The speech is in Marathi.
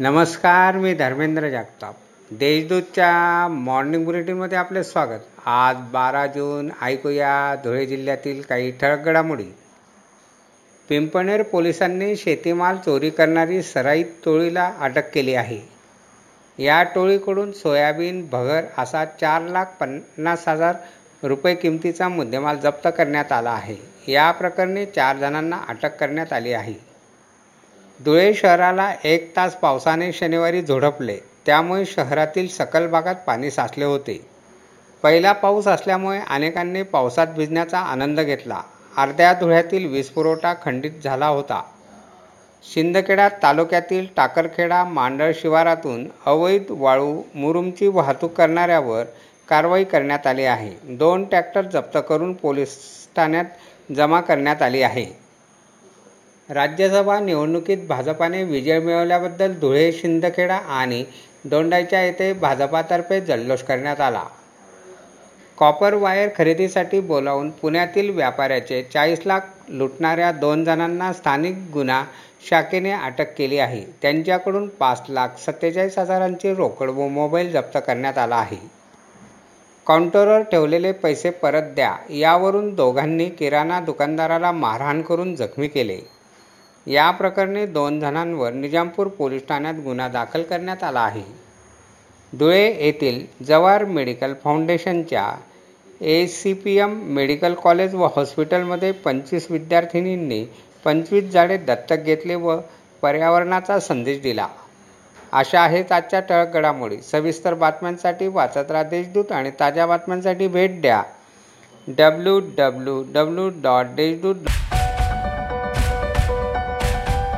नमस्कार मी धर्मेंद्र जागताप. देशदूतच्या मॉर्निंग बुलेटिनमध्ये आपले स्वागत. आज बारा जून ऐकूया धुळे जिल्ह्यातील काही ठळक घडामोडी. पिंपणेर पोलिसांनी शेतीमाल चोरी करणारी सराईत टोळीला अटक केली आहे. या टोळीकडून सोयाबीन भगर असा चार लाख पन्नास हजार रुपये किमतीचा मुद्देमाल जप्त करण्यात आला आहे. या प्रकरणी चार जणांना अटक करण्यात आली आहे. धुळे शहराला एक तास पावसाने शनिवारी झोडपले. त्यामुळे शहरातील सकल भागात पाणी साचले होते. पहिला पाऊस असल्यामुळे अनेकांनी पावसात भिजण्याचा आनंद घेतला. अर्ध्या धुळ्यातील वीजपुरवठा खंडित झाला होता. शिंदखेडा तालुक्यातील टाकरखेडा मांडळ शिवारातून अवैध वाळू मुरुमची वाहतूक करणाऱ्यावर कारवाई करण्यात आली आहे. दोन ट्रॅक्टर जप्त करून पोलीस ठाण्यात जमा करण्यात आली आहे. राज्यसभा निवडणुकीत भाजपाने विजय मिळवल्याबद्दल धुळे शिंदखेडा आणि दोंडाईच्या येथे भाजपातर्फे जल्लोष करण्यात आला. कॉपर वायर खरेदीसाठी बोलावून पुण्यातील व्यापाऱ्याचे चाळीस लाख लुटणाऱ्या दोन जणांना स्थानिक गुन्हा शाखेने अटक केली आहे. त्यांच्याकडून पाच लाख सत्तेचाळीस हजारांची रोकड व मोबाईल जप्त करण्यात आला आहे. काउंटरवर ठेवलेले पैसे परत द्या यावरून दोघांनी किराणा दुकानदाराला मारहाण करून जखमी केले. या प्रकरणी दोन जणांवर निजामपूर पोलीस ठाण्यात गुन्हा दाखल करण्यात आला आहे. धुळे येथील जवाहर मेडिकल फाउंडेशनच्या A C P M medical college व हॉस्पिटलमध्ये पंचवीस विद्यार्थिनींनी पंचवीस झाडे दत्तक घेतले व पर्यावरणाचा संदेश दिला. अशा आहेत आजच्या टळक घडामोडी. सविस्तर बातम्यांसाठी वाचत राहा देशदूत आणि ताज्या बातम्यांसाठी भेट द्या. W W W dot Deshdoot